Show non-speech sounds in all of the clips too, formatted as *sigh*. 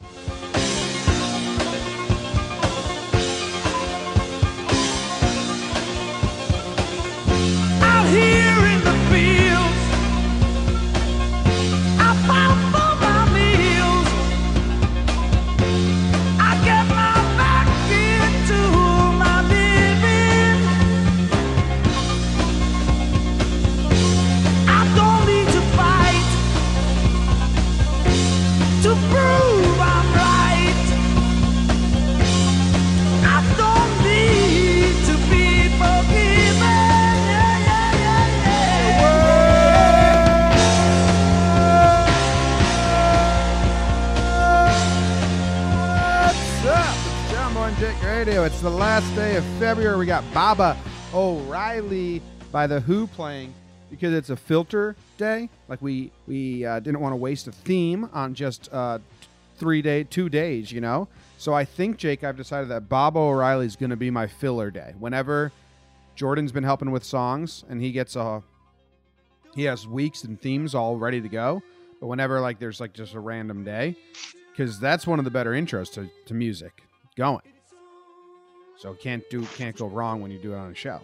Out Radio. It's the last day of February. We got Baba O'Riley by The Who playing because it's a filter day. Like we we uh, didn't want to waste a theme on just uh, three day, two days, you know. So I think Jake, I've decided that Baba O'Riley is going to be my filler day. Whenever Jordan's been helping with songs and he gets a he has weeks and themes all ready to go. But whenever like there's like just a random day, because that's one of the better intros to, to music going. So can't do can't go wrong when you do it on a show.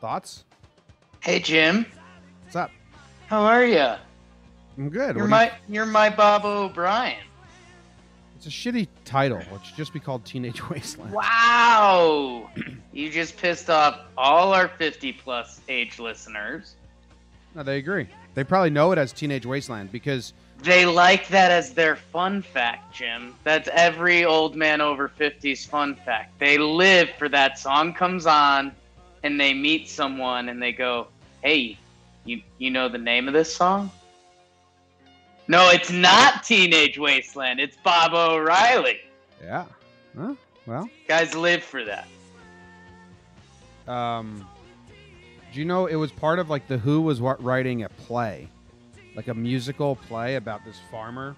Thoughts? Hey Jim, What's up? how are you? I'm good. You're What my you're my Bob O'Brien. it's a shitty title. It should just be called Teenage *laughs* Wasteland. Wow, *clears throat* you just pissed off all our 50 plus age listeners. No, they agree. They probably know it as Teenage Wasteland because They like that as their fun fact, Jim. That's every old man over 50's fun fact. They live for that song comes on, and they meet someone and they go, "Hey, you you know the name of this song?" No, it's not Teenage Wasteland. It's Bob O'Riley. yeah. Huh? Well, Guys live for that. um, do you know it was part of like the Who was wa- writing a play, like a musical play about this farmer,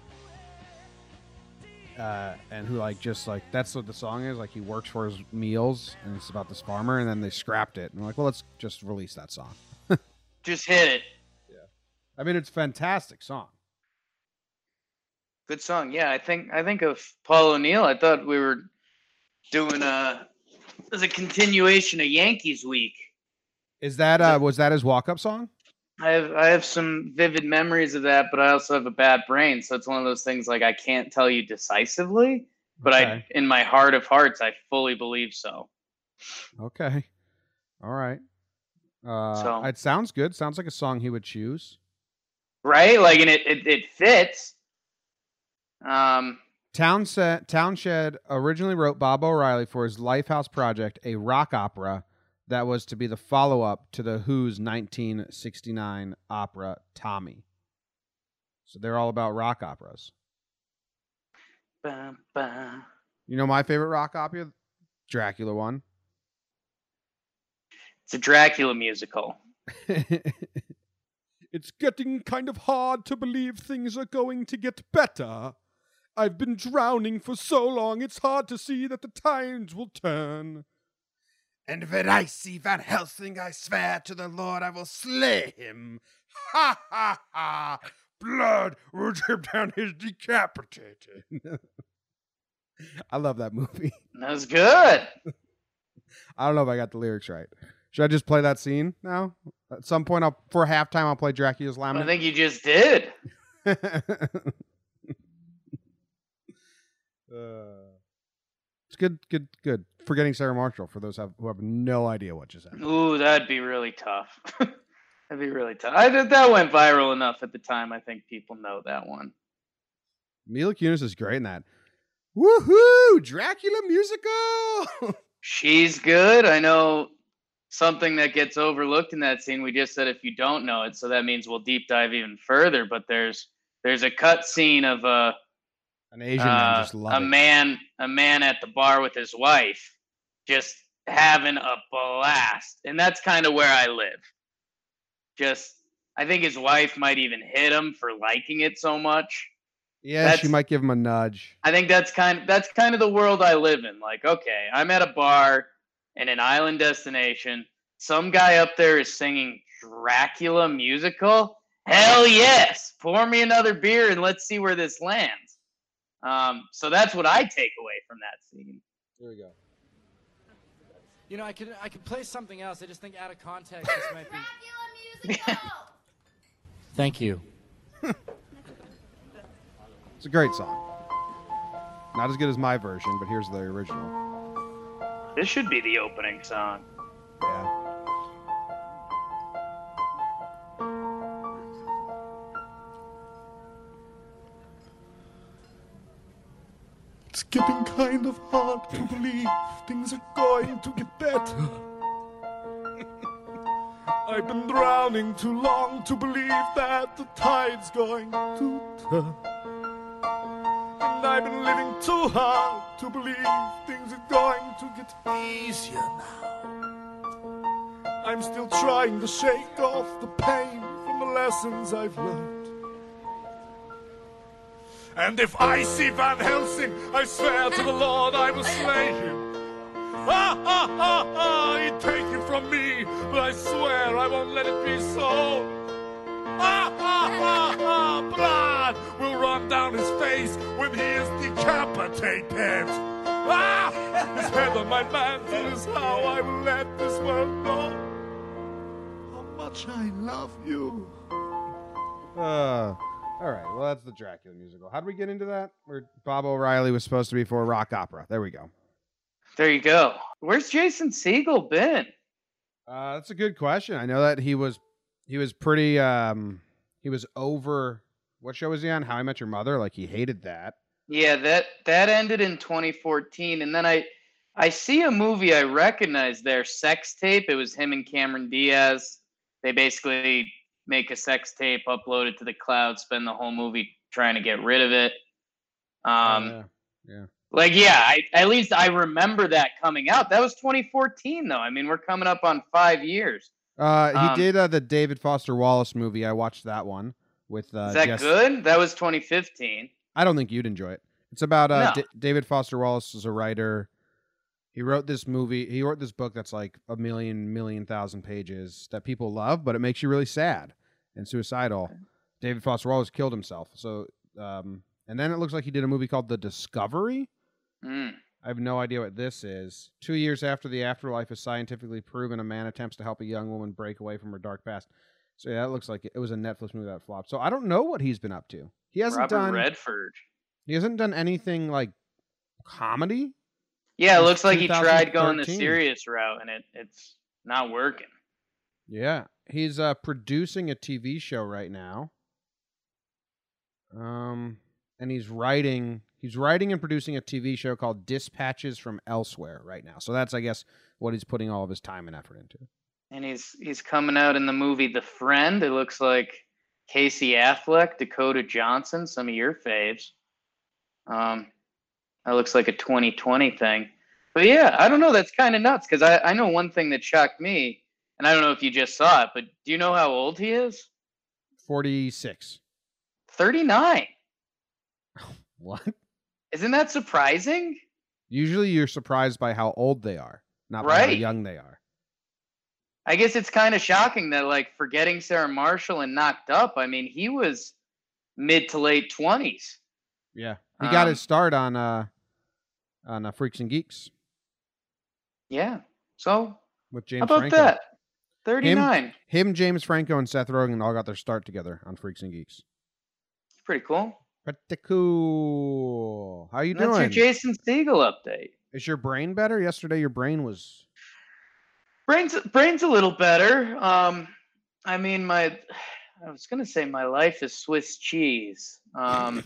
uh, and who like just like that's what the song is. Like he works for his meals, and it's about this farmer, and then they scrapped it, and they're like, well, let's just release that song. *laughs* Just hit it. Yeah. I mean, it's a fantastic song. Good song. Yeah, I think I think of Paul O'Neill. I thought we were doing a as a continuation of Yankees week. Is that uh was that his walk up song? I have I have some vivid memories of that, but I also have a bad brain, so it's one of those things like I can't tell you decisively, but I in my heart of hearts I fully believe so. Okay. All right. Uh, So- it sounds good. Sounds like a song he would choose. Right? Like and it it, it fits. Um Townshend, Townshend originally wrote Bob O'Riley for his Lifehouse project, a rock opera that was to be the follow up to the Who's 1969 opera Tommy. So they're all about rock operas. ba, ba. You know my favorite rock opera? Dracula one. it's a Dracula musical. *laughs* it's getting kind of hard to believe things are going to get better. I've been drowning for so long, it's hard to see that the tides will turn. And when I see Van Helsing, I swear to the Lord I will slay him. Ha ha ha! Blood will drip down his decapitated. *laughs* I love that movie. That was good. *laughs* I don't know if I got the lyrics right. Should I just play that scene now? At some point, I'll for halftime, I'll play Dracula's Lament. I think you just did. *laughs* Uh, it's good, good, good. Forgetting Sarah Marshall for those who have no idea what just happened. Ooh, that'd be really tough. *laughs* that'd be really tough. I did that went viral enough at the time. I think people know that one. Mila Kunis is great in that. Woohoo! Dracula musical. *laughs* She's good. I know something that gets overlooked in that scene. We just said if you don't know it, so that means we'll deep dive even further. But there's there's a cut scene of a An Asian man uh, just love a it. man a man at the bar with his wife just having a blast. And that's kind of where i live. Just i think his wife might even hit him for liking it so much. Yeah, she might give him a nudge. i think that's kind that's kind of the world i live in. Like okay i'm at a bar in an island destination. Some guy up there is singing dracula musical? Hell yes! Pour me another beer and let's see where this lands um, so that's what i take away from that scene There we go. You know, I could I could play something else. I just think out of context this might be. Thank you. *laughs* It's a great song. Not as good as my version, but here's the original. This should be the opening song. Getting kind of hard to hmm. believe things are going to get better. *laughs* I've been drowning too long to believe that the tide's going to turn. And I've been living too hard to believe things are going to get easier now. I'm still trying to shake off the pain from the lessons I've learned. And if I see Van Helsing, I swear to the Lord I will slay him. Ha ha ha ha! He'd take it from me, but I swear I won't let it be so. Ha ha ha ha! Blood will run down his face when he is decapitated. Ah! His head on my mantle is how I will let this world know how much I love you. Uh, all right. Well, that's the Dracula musical. How did we get into that? Where Bob O'Riley was supposed to be for a rock opera. There we go. There you go. Where's Jason Segel been? Uh, that's a good question. I know that he was he was pretty um he was over what show was he on? How I Met Your Mother. Like he hated that. Yeah, that that ended in 2014, and then I I see a movie I recognize there, Sex Tape. It was him and Cameron Diaz. They basically make a sex tape, upload it to the cloud, spend the whole movie trying to get rid of it. Um, yeah. like yeah, I, at least I remember that coming out. That was 2014, though. I mean, we're coming up on five years. Uh, he Um, did uh, the David Foster Wallace movie. I watched that one with uh, Is that Jess- good? That was 2015. I don't think you'd enjoy it. It's about uh, No. D- David Foster Wallace is a writer. He wrote this movie. He wrote this book that's like a million, million thousand pages that people love, but it makes you really sad and suicidal. David Foster Wallace killed himself. So, um, and then it looks like he did a movie called The Discovery. Mm. I have no idea what this is. Two years after the afterlife is scientifically proven, a man attempts to help a young woman break away from her dark past. So yeah, that looks like it, it was a Netflix movie that flopped. So I don't know what he's been up to. He hasn't Robert done. Redford. He hasn't done anything like comedy. Yeah, it looks like he tried going the serious route, and it, it's not working. Yeah, he's uh, producing a TV show right now. Um, and he's writing. He's writing and producing a TV show called Dispatches from Elsewhere right now. So that's, I guess, what he's putting all of his time and effort into. And he's he's coming out in the movie The Friend. It looks like Casey Affleck, Dakota Johnson, some of your faves. Um, that looks like a 2020 thing. But yeah, I don't know. That's kind of nuts because I, I know one thing that shocked me, and I don't know if you just saw it, but do you know how old he is? Forty-six. 39. *laughs* What? Isn't that surprising? Usually, you're surprised by how old they are, not by how young they are. I guess it's kind of shocking that, like, forgetting Sarah Marshall and Knocked Up, I mean, he was mid to late 20s. Yeah, he got Um, his start on uh on uh, Freaks and Geeks Yeah. So, with James how about Franco. that? 39. Him, James Franco, and Seth Rogen all got their start together on Freaks and Geeks. Pretty cool. Pretty cool. How you And That's your Jason Segel update. Is your brain better? Yesterday, your brain was. Brain's brain's a little better. Um, I mean, my I was gonna say my life is Swiss cheese. Um,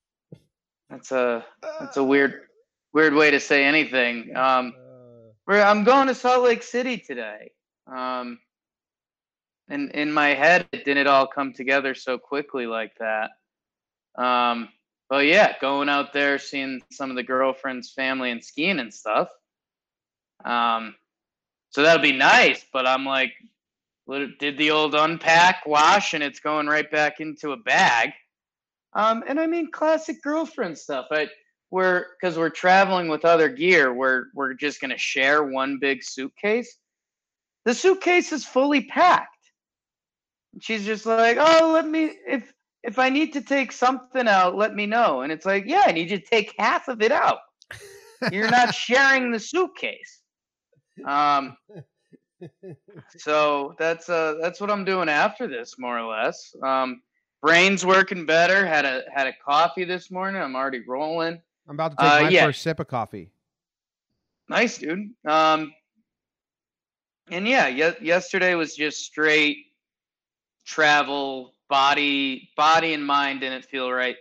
*laughs* that's a that's a weird weird way to say anything. Um, we're, I'm going to Salt Lake City today. Um, in in my head it didn't all come together so quickly like that. Um, but yeah, going out there, seeing some of the girlfriend's family and skiing and stuff. Um, so that'll be nice. But I'm like, did the old unpack, wash, and it's going right back into a bag. Um, and I mean, classic girlfriend stuff. I we're because we're traveling with other gear. We're we're just gonna share one big suitcase. The suitcase is fully packed. She's just like, oh, let me if if I need to take something out, let me know. And it's like, yeah, I need you to take half of it out. You're not *laughs* sharing the suitcase. Um, so that's uh that's what I'm doing after this, more or less. Um, brain's working better. Had a had a coffee this morning. I'm already rolling. I'm about to take Uh, my yeah. first sip of coffee. Nice, dude. Um, and yeah, ye- yesterday was just straight travel, body, body and mind didn't feel right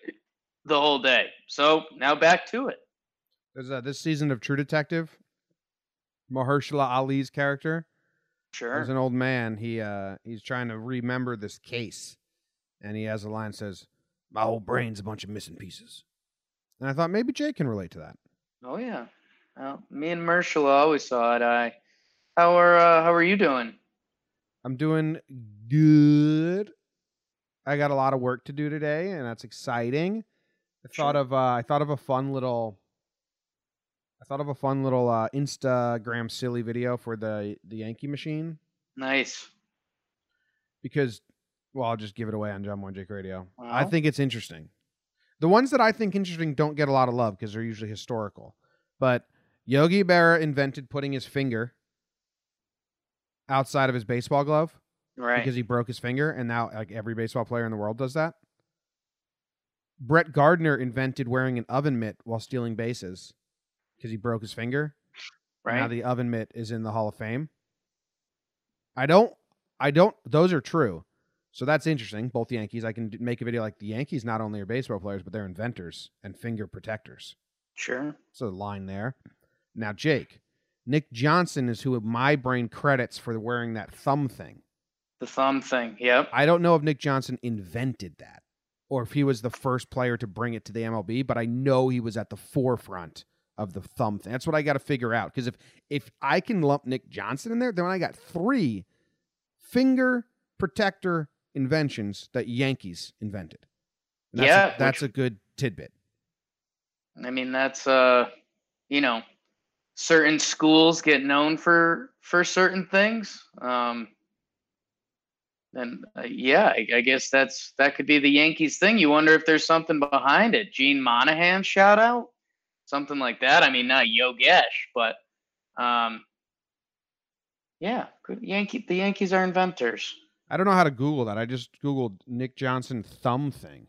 the whole day. So now back to it. There's uh, this season of True Detective. Mahershala Ali's character. Sure. There's an old man. He uh he's trying to remember this case, and he has a line that says, "My whole brain's a bunch of missing pieces." And I thought maybe Jay can relate to that. Oh yeah. Well, me and Marshall always saw it. I. How are uh, How are you doing? I'm doing good. I got a lot of work to do today, and that's exciting. I thought of uh, I thought of a fun little I thought of a fun little uh, Instagram silly video for the the Yankee machine Nice. because well I'll just give it away on John One Jake Radio. I think it's interesting. The ones that I think interesting don't get a lot of love because they're usually historical. But Yogi Berra invented putting his finger outside of his baseball glove. Right. because he broke his finger, and now like every baseball player in the world does that. Brett Gardner invented wearing an oven mitt while stealing bases because he broke his finger. right. Now the oven mitt is in the Hall of Fame. I don't, I don't. Those are true, so that's interesting. Both Yankees. I can make a video like the Yankees. Not only are baseball players, but they're inventors and finger protectors. sure. So the line there. Now Jake, Nick Johnson is who my brain credits for wearing that thumb thing. The thumb thing. Yep. I don't know if Nick Johnson invented that or if he was the first player to bring it to the MLB, but I know he was at the forefront of the thumb thing. That's what I got to figure out because if if I can lump Nick Johnson in there, then I got three finger protector inventions that Yankees invented. And that's Yeah, a, that's which- a good tidbit. I mean, that's uh, you know, certain schools get known for for certain things. Um, and uh, yeah, I, I guess that's that could be the Yankees thing. You wonder if there's something behind it. Gene Monahan shout out, something like that. I mean, not Yogesh, but um, yeah, good Yankee. The Yankees are inventors. I don't know how to Google that. I just Googled Nick Johnson thumb thing.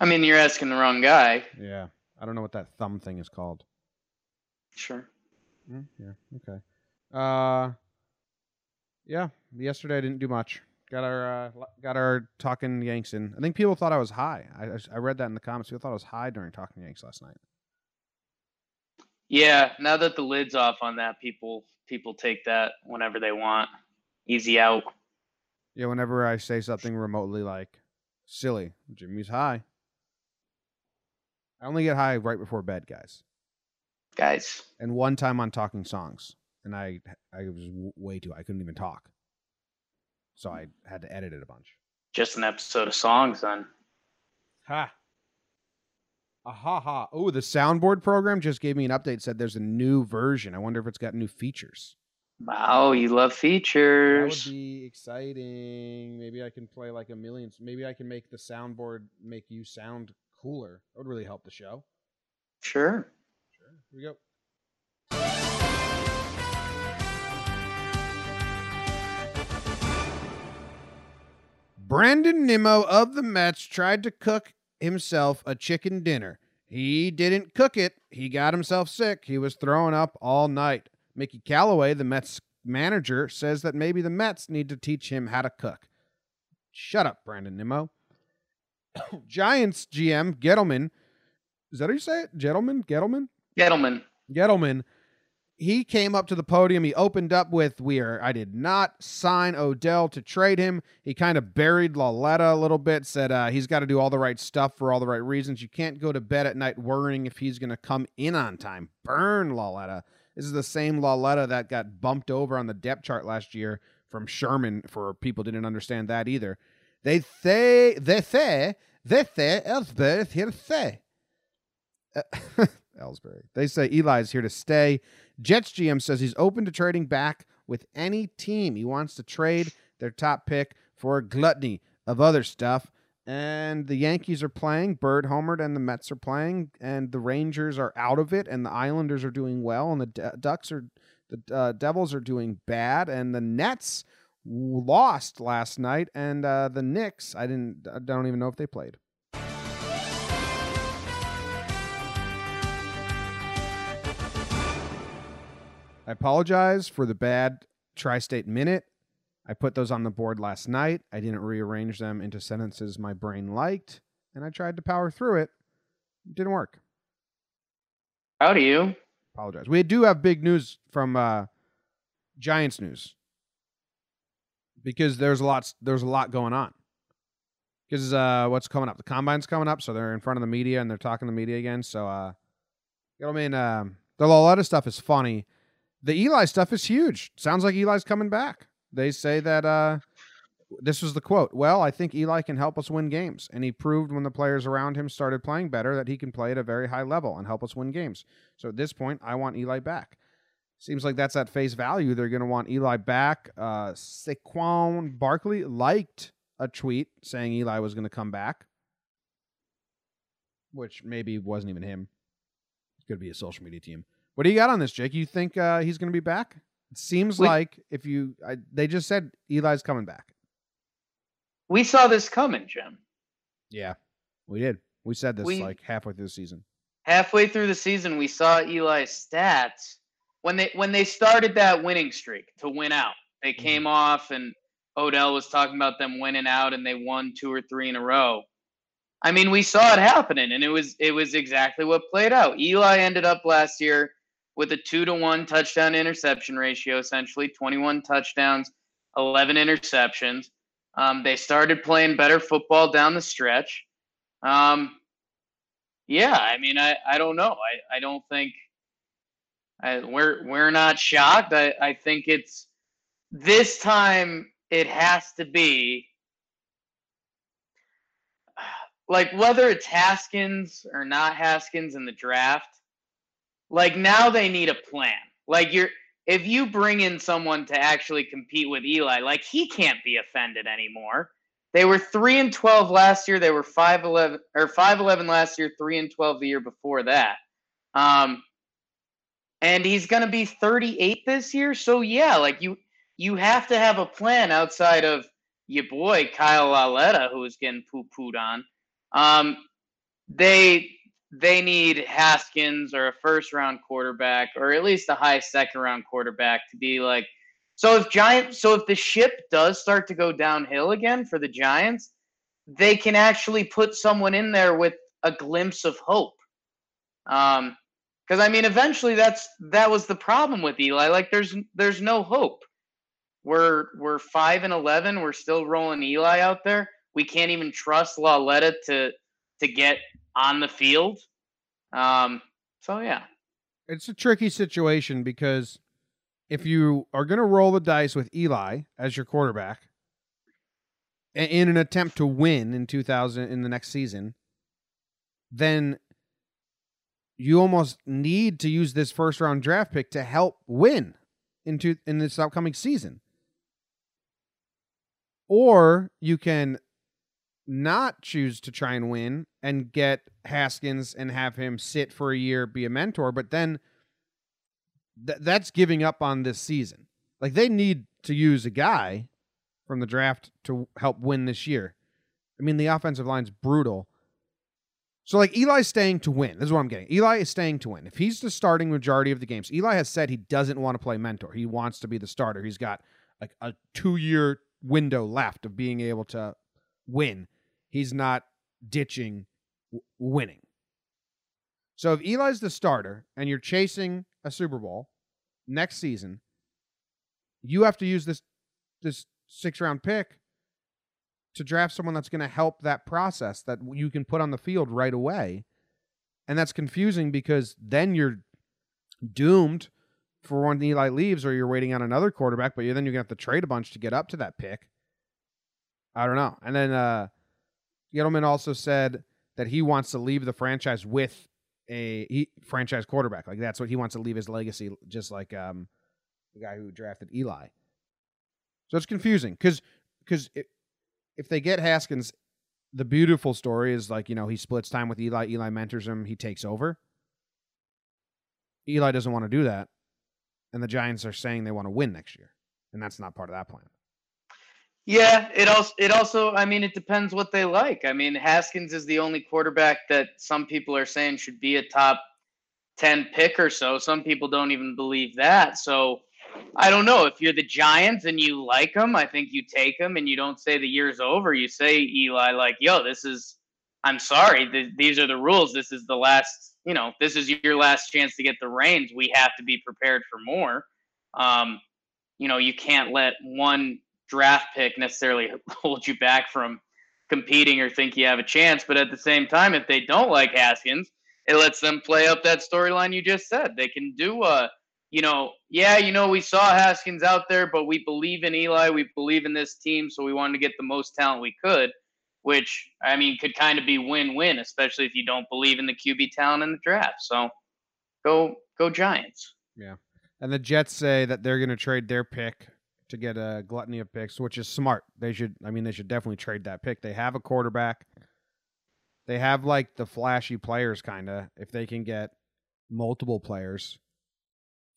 I mean, you're asking the wrong guy. Yeah. I don't know what that thumb thing is called. Sure. Mm, yeah. Okay. Uh, yeah. Yesterday I didn't do much. Got our uh, got our talking Yanks in. I think people thought I was high. I I- I read that in the comments. People thought I was high during talking Yanks last night. Yeah, now that the lid's off on that, people people take that whenever they want. Easy out. Yeah. Whenever I say something remotely like silly, Jimmy's high. I only get high right before bed, guys. Guys. And one time on talking songs, and I I was way too. I couldn't even talk, so I had to edit it a bunch. Just an episode of songs then. Ha. Ah, ha ha. Oh, the soundboard program just gave me an update. Said there's a new version. I wonder if it's got new features. Wow, you love features. That would be exciting. Maybe I can play like a million. Maybe I can make the soundboard make you sound cooler. That would really help the show. Sure. Sure. Here we go. Brandon Nimmo of the Mets tried to cook himself a chicken dinner. He didn't cook it. He got himself sick. He was throwing up all night. Mickey Callaway, the Mets manager, says that maybe the Mets need to teach him how to cook. Shut up, Brandon Nimmo. *coughs* Giants GM Gettleman. Is that how you say it? Gettleman? Gettleman? Gettleman. Gettleman he came up to the podium. He opened up with, "We are. I did not sign Odell to trade him." He kind of buried Lauletta a little bit. Said uh, he's got to do all the right stuff for all the right reasons. You can't go to bed at night worrying if he's going to come in on time. Burn Lauletta. This is the same Lauletta that got bumped over on the depth chart last year from Sherman. For people didn't understand that either. They say they say they say Ellsbury here to stay. Uh, *laughs* Ellsbury. They say Eli's here to stay. Jets GM says he's open to trading back with any team. He wants to trade their top pick for a gluttony of other stuff. And the Yankees are playing, Bird homered, and the Mets are playing, and the Rangers are out of it, and the Islanders are doing well, and the Ducks are, the uh, Devils are doing bad, and the Nets lost last night, and uh, the Knicks, I didn't, I don't even know if they played. I apologize for the bad tri state minute. I put those on the board last night. I didn't rearrange them into sentences my brain liked, and I tried to power through it. It didn't work. How do you? Apologize. We do have big news from uh, Giants news because there's a lot there's a lot going on. Because uh, what's coming up? The combine's coming up, so they're in front of the media and they're talking to the media again. So, uh, you know what I mean? Um, the lot of stuff is funny. The Eli stuff is huge. Sounds like Eli's coming back. They say that uh, this was the quote. Well, I think Eli can help us win games, and he proved when the players around him started playing better that he can play at a very high level and help us win games. So at this point, I want Eli back. Seems like that's at face value. They're going to want Eli back. Uh, Saquon Barkley liked a tweet saying Eli was going to come back, which maybe wasn't even him. Could be a social media team. What do you got on this, Jake? You think uh, he's going to be back? It seems We- like if you, I, they just said Eli's coming back. We saw this coming, Jim. Yeah, we did. We said this We- like halfway through the season. halfway through the season we saw Eli's stats when they when they started that winning streak to win out. They mm-hmm. came off and Odell was talking about them winning out and they won two or three in a row. I mean, we saw it happening and it was it was exactly what played out. Eli ended up last year with a 2 to 1 touchdown interception ratio essentially, 21 touchdowns, 11 interceptions. Um, they started playing better football down the stretch. Um, yeah, I mean, I, I don't know. I, I don't think I, we're we're not shocked. I, I think it's this time it has to be like whether it's Haskins or not Haskins in the draft. Like now they need a plan. Like you're if you bring in someone to actually compete with Eli, like he can't be offended anymore. They were three and twelve last year. They were five eleven or five eleven last year. Three and twelve the year before that. Um, and he's gonna be thirty eight this year. So yeah, like you you have to have a plan outside of your boy Kyle Lauletta, who is getting poo pooed on. Um, they they need Haskins or a first round quarterback or at least a high second round quarterback to be like so if Giant so if the ship does start to go downhill again for the Giants, they can actually put someone in there with a glimpse of hope. Um because I mean eventually that's that was the problem with Eli. Like there's there's no hope. We're we're five and eleven, we're still rolling Eli out there. We can't even trust Lauletta to to get on the field. Um so yeah. It's a tricky situation because if you are going to roll the dice with Eli as your quarterback in an attempt to win in 2000 in the next season, then you almost need to use this first round draft pick to help win into in this upcoming season. Or you can not choose to try and win and get Haskins and have him sit for a year, be a mentor, but then th- that's giving up on this season. Like they need to use a guy from the draft to help win this year. I mean, the offensive line's brutal. So, like, Eli's staying to win. This is what I'm getting. Eli is staying to win. If he's the starting majority of the games, Eli has said he doesn't want to play mentor. He wants to be the starter. He's got like a two year window left of being able to win. He's not ditching w- winning. So, if Eli's the starter and you're chasing a Super Bowl next season, you have to use this this six round pick to draft someone that's going to help that process that you can put on the field right away. And that's confusing because then you're doomed for when Eli leaves or you're waiting on another quarterback, but you're, then you're going to have to trade a bunch to get up to that pick. I don't know. And then uh Gettleman also said that he wants to leave the franchise with a he, franchise quarterback. Like that's what he wants to leave his legacy, just like um the guy who drafted Eli. So it's confusing because because if they get Haskins, the beautiful story is like you know he splits time with Eli. Eli mentors him. He takes over. Eli doesn't want to do that, and the Giants are saying they want to win next year, and that's not part of that plan. Yeah, it also it also I mean it depends what they like. I mean Haskins is the only quarterback that some people are saying should be a top 10 pick or so. Some people don't even believe that. So I don't know if you're the Giants and you like him, I think you take him and you don't say the year's over. You say Eli like, "Yo, this is I'm sorry, th- these are the rules. This is the last, you know, this is your last chance to get the reins. We have to be prepared for more." Um, you know, you can't let one draft pick necessarily *laughs* hold you back from competing or think you have a chance. But at the same time, if they don't like Haskins, it lets them play up that storyline you just said. They can do a, you know, yeah, you know, we saw Haskins out there, but we believe in Eli. We believe in this team, so we wanted to get the most talent we could. Which I mean, could kind of be win-win, especially if you don't believe in the QB talent in the draft. So, go go Giants. Yeah. And the Jets say that they're going to trade their pick to get a gluttony of picks, which is smart. They should, I mean, they should definitely trade that pick. They have a quarterback. They have like the flashy players, kind of. If they can get multiple players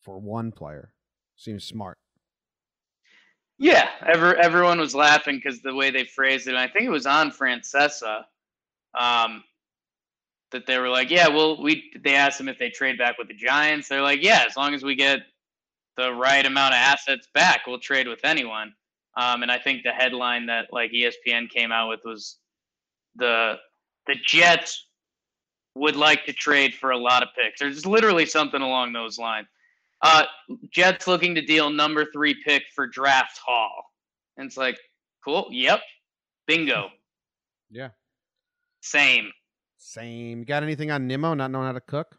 for one player, seems smart. Yeah, ever everyone was laughing because the way they phrased it. And I think it was on Francesa. Um, that they were like, yeah, well, we they asked them if they trade back with the Giants. They're like, yeah, as long as we get the right amount of assets back, we'll trade with anyone. Um, and I think the headline that like ESPN came out with was the the Jets would like to trade for a lot of picks. There's literally something along those lines. Uh, Jets looking to deal number three pick for draft haul. And it's like, cool. Yep. Bingo. *laughs* Yeah. Same. Same. You got anything on Nimmo not knowing how to cook?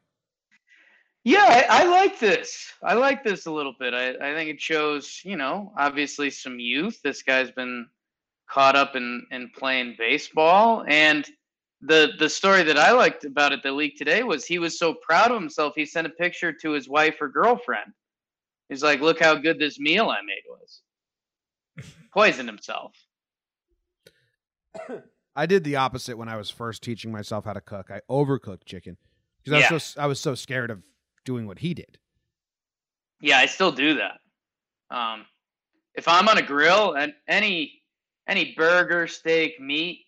Yeah, I, I like this. I like this a little bit. I, I think it shows, you know, obviously some youth. This guy's been caught up in, in playing baseball. And the the story that I liked about it that leaked today was he was so proud of himself he sent a picture to his wife or girlfriend. He's like, look how good this meal I made was. *laughs* Poisoned himself. I did the opposite when I was first teaching myself how to cook. I overcooked chicken because I Yeah. was so I was so scared of doing what he did. Yeah, I still do that. Um, if I'm on a grill and any any burger, steak, meat,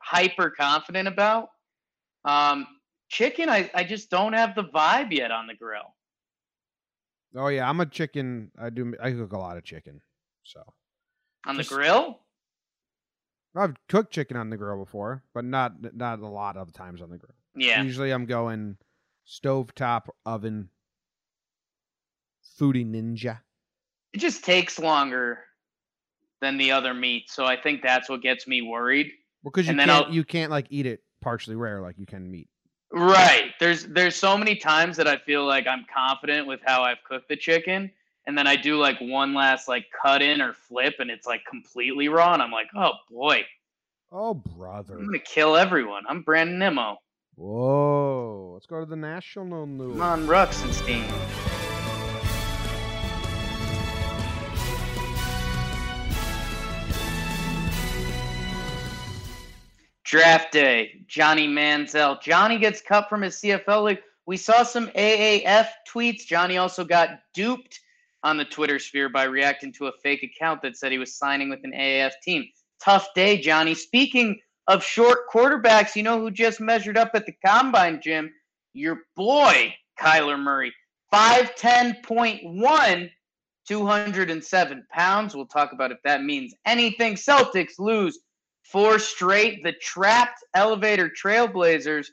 hyper confident about. Um, chicken, I, I just don't have the vibe yet on the grill. Oh yeah, I'm a chicken. I do. I cook a lot of chicken. So On the grill? I've cooked chicken on the grill before, but not not a lot of times on the grill. Yeah. Usually I'm going stovetop oven, foodie ninja. It just takes longer than the other meat, so I think that's what gets me worried. Well, because you And can't you can't like eat it partially rare like you can meat. Right. There's there's so many times that I feel like I'm confident with how I've cooked the chicken, and then I do like one last like cut in or flip, and it's like completely raw, and I'm like, oh boy, Oh brother! I'm gonna kill everyone. I'm Brandon Nimmo. Whoa! Let's go to the national news. Come on, Ruxenstein. Draft day, Johnny Manziel. Johnny gets cut from his CFL league. We saw some AAF tweets. Johnny also got duped on the Twitter sphere by reacting to a fake account that said he was signing with an AAF team. Tough day, Johnny. Speaking of short quarterbacks, you know who just measured up at the combine, Jim? Your boy, Kyler Murray. 5'10.1, 207 pounds. We'll talk about if that means anything. Celtics lose four straight. The trapped elevator Trailblazers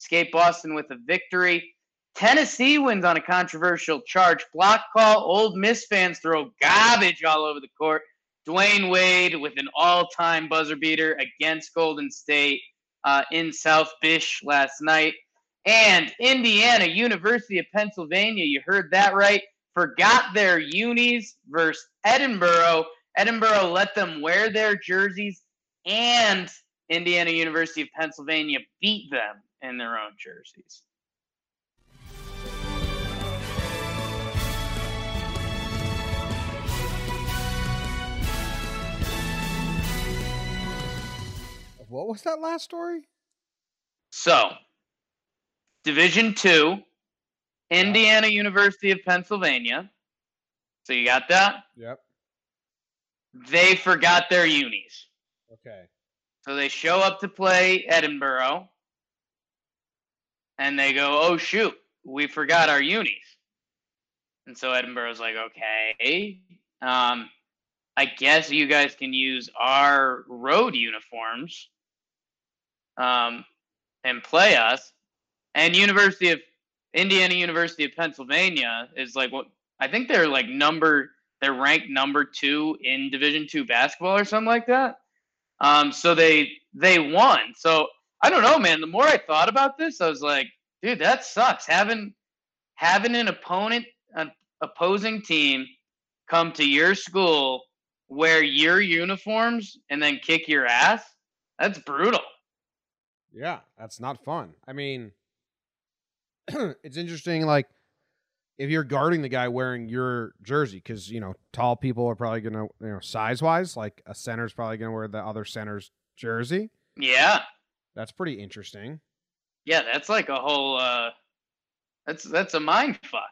escape Boston with a victory. Tennessee wins on a controversial charge. Block call. Ole Miss fans throw garbage all over the court. Dwyane Wade with an all-time buzzer beater against Golden State uh, in South Beach last night. And Indiana, University of Pennsylvania, you heard that right, forgot their unis versus Edinboro. Edinboro let them wear their jerseys, and Indiana University of Pennsylvania beat them in their own jerseys. What was that last story? So, Division Two, Indiana University of Pennsylvania. So you got that? Yep. They forgot their unis. Okay. So they show up to play Edinboro and they go, oh, shoot, we forgot our unis. And so Edinboro's like, okay, um, I guess you guys can use our road uniforms um, and play us. And University of Indiana University of Pennsylvania is like what I think they're like number they're ranked number two in Division two basketball or something like that. Um, so they they won. So I don't know, man. The more I thought about this, I was like, dude, that sucks. Having having an opponent, an opposing team, come to your school, wear your uniforms, and then kick your ass. That's brutal. Yeah, that's not fun. I mean, *clears throat* it's interesting. Like, if you're guarding the guy wearing your jersey, because you know tall people are probably gonna, you know, size wise, like a center's probably gonna wear the other center's jersey. Yeah, That's pretty interesting. yeah. That's like a whole. uh That's that's a mind fuck.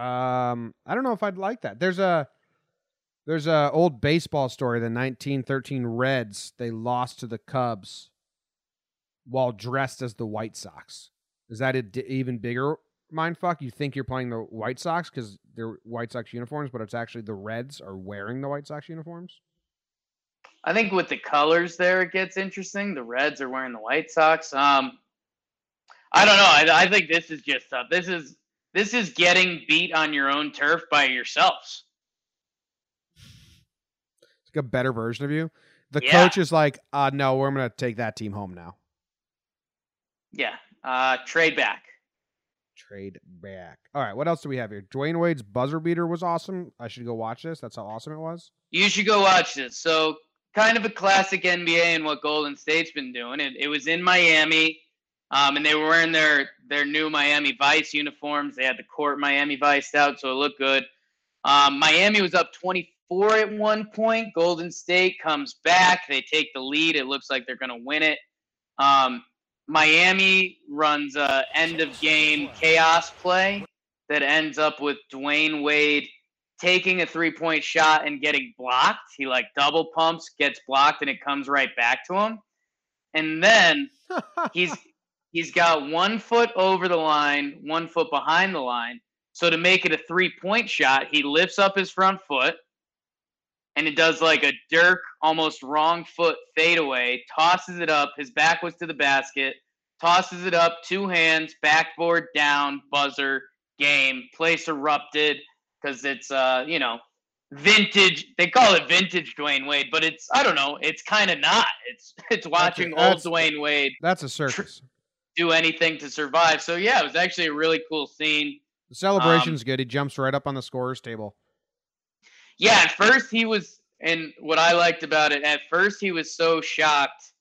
Um, I don't know if I'd like that. There's a there's a old baseball story. The 1913 Reds they lost to the Cubs while dressed as the White Sox. Is that a d- even bigger mind fuck? You think you're playing the White Sox because they're White Sox uniforms, but it's actually the Reds are wearing the White Sox uniforms. I think with the colors there, it gets interesting. The Reds are wearing the White Sox. Um, I don't know. I, I think this is just stuff. This is this is getting beat on your own turf by yourselves. A better version of you. The Yeah. coach is like, uh, no, we're gonna take that team home now. Yeah. Uh, trade back. Trade back. All right, what else do we have here? Dwyane Wade's buzzer beater was awesome. I should go watch this. That's how awesome it was. You should go watch this. So, kind of a classic NBA and what Golden State's been doing. It, it was in Miami, um, and they were wearing their their new Miami Vice uniforms. They had the court Miami Vice out, so it looked good. Um, Miami was up 24 at one point. Golden State comes back. They take the lead. It looks like they're going to win it. Um, Miami runs a end of game chaos play that ends up with Dwyane Wade taking a three point shot and getting blocked. He like double pumps, gets blocked, and it comes right back to him. And then *laughs* he's he's got one foot over the line, one foot behind the line. So to make it a three point shot, he lifts up his front foot and it does like a Dirk almost wrong foot fadeaway, tosses it up. His back was to the basket, tosses it up, two hands, backboard down, buzzer, game, place erupted because it's uh, you know, vintage. They call it vintage Dwyane Wade, but it's I don't know. It's kind of not. It's *laughs* it's watching old that's- Dwyane Wade That's a circus. do anything to survive. So yeah, it was actually a really cool scene. The celebration's good. He jumps right up on the scorer's table. Yeah, at first he was, and what I liked about it, at first he was so shocked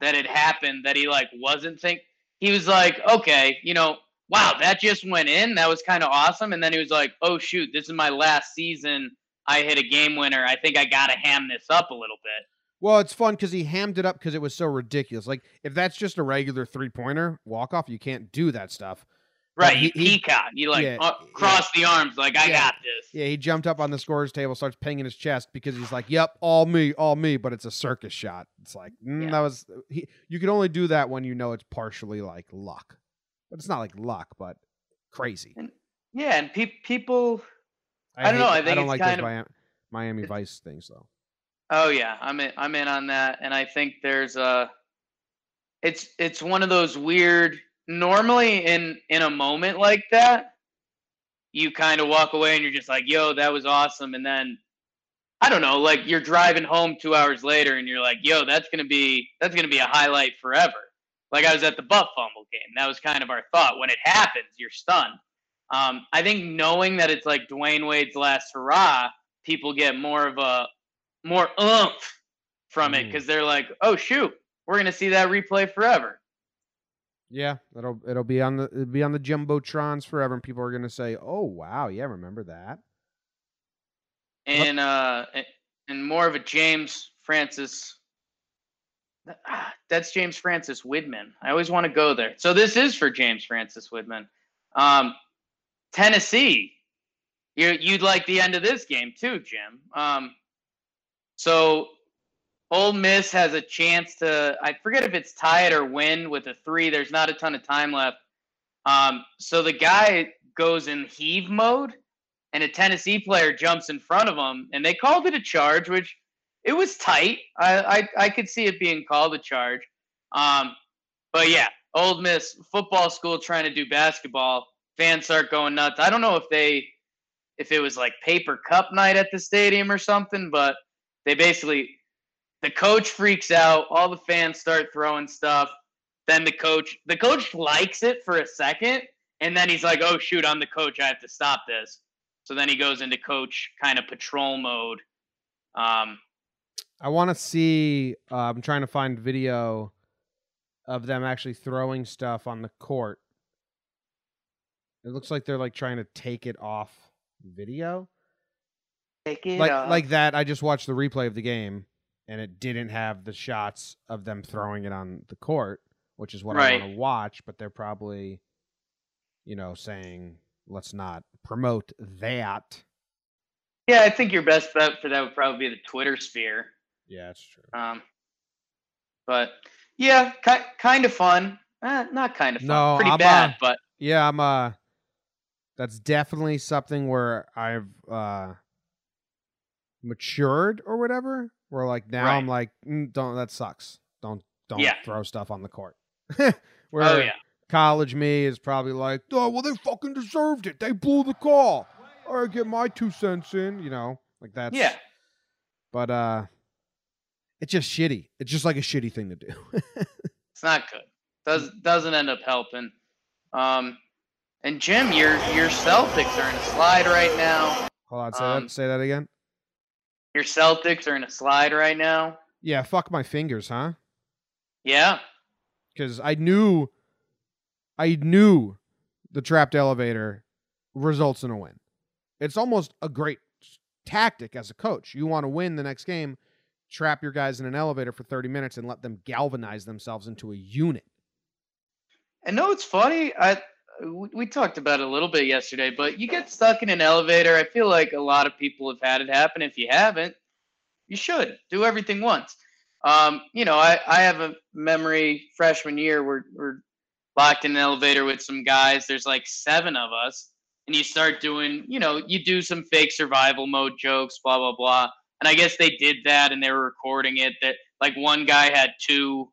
that it happened that he like wasn't think. He was like, okay, you know, wow, that just went in. That was kind of awesome. And then he was like, oh shoot, this is my last season. I hit a game winner. I think I gotta ham this up a little bit. Well, it's fun because he hammed it up because it was so ridiculous. Like if that's just a regular three pointer walk off, you can't do that stuff. Right, he- he, he- peacock. You like yeah, uh, cross the arms, like I Yeah. got this. Yeah, he jumped up on the scorer's table, starts pinging his chest because he's like, "Yep, all me, all me." But it's a circus shot. It's like mm, Yeah. that was. He, you can only do that when you know it's partially like luck, but it's not like luck, but crazy. Yeah, and pe- people. I don't know, I think I don't it's like kind those of- Miami, Miami Vice things though. Oh yeah, I'm in. I'm in on that, and I think there's a. it's it's one of those weird. Normally, in in a moment like that, you kind of walk away and you're just like, "Yo, that was awesome," and then I don't know, like you're driving home two hours later and you're like, "Yo, that's gonna be that's gonna be a highlight forever." Like I was at the Butt Fumble game. That was kind of our thought. When it happens, you're stunned. Um, I think knowing that it's like Dwyane Wade's last hurrah, people get more of a more oomph from it Mm. because they're like, "Oh shoot, we're gonna see that replay forever." Yeah, it'll it'll be on the it'll be on the jumbotrons forever, and people are gonna say, "Oh wow, yeah, remember that." and uh and- more of a James Francis ah, that's James Francis Widman. I always want to go there. So this is for James Francis Widman. Um Tennessee. You you'd like the end of this game too, Jim. Um so Ole Miss has a chance to I forget if it's tie it or win with a 3. There's not a ton of time left. Um so the guy goes in heave mode and a Tennessee player jumps in front of him, and they called it a charge, which it was tight. I I, I could see it being called a charge. Um, but yeah, Ole Miss football school trying to do basketball. Fans start going nuts. I don't know if they if it was like paper cup night at the stadium or something, but they basically the coach freaks out. All the fans start throwing stuff. Then the coach the coach likes it for a second, and then he's like, "Oh shoot, I'm the coach. I have to stop this." So then he goes into coach kind of patrol mode. Um, I want to see. Uh, I'm trying to find video of them actually throwing stuff on the court. It looks like they're like trying to take it off video, pick it like up. like that. I just watched the replay of the game, and it didn't have the shots of them throwing it on the court, which is what I want to watch. But they're probably, you know, saying let's not promote that. yeah, I think your best bet for that would probably be the Twitter sphere. Yeah, that's true. Um, but yeah, ki- kind of fun. Eh, not kind of fun. No, Pretty I'm, bad, uh, but Yeah, I'm uh that's definitely something where I've uh matured or whatever. Where like now I'm like, mm, don't that sucks. Don't don't Yeah. throw stuff on the court. *laughs* oh where yeah, college me is probably like, oh well they fucking deserved it. They blew the call. Or get my two cents in, you know. Like that's yeah. but uh it's just shitty. It's just like a shitty thing to do. *laughs* It's not good. Does doesn't end up helping. Um, and Jim, your your Celtics are in a slide right now. Hold on, say Um, that say that again. Your Celtics are in a slide right now. Yeah, fuck my fingers, huh? Yeah. because I knew, I knew the trapped elevator results in a win. It's almost a great tactic as a coach. You want to win the next game, trap your guys in an elevator for 30 minutes and let them galvanize themselves into a unit. And no, it's funny. I we talked about it a little bit yesterday, but you get stuck in an elevator. I feel like a lot of people have had it happen. If you haven't, you should do everything once. Um, you know, I, I have a memory freshman year. We're we're locked in an elevator with some guys. There's like seven of us, and you start doing, you know, you do some fake survival mode jokes, blah blah blah. And I guess they did that, and they were recording it. That like one guy had two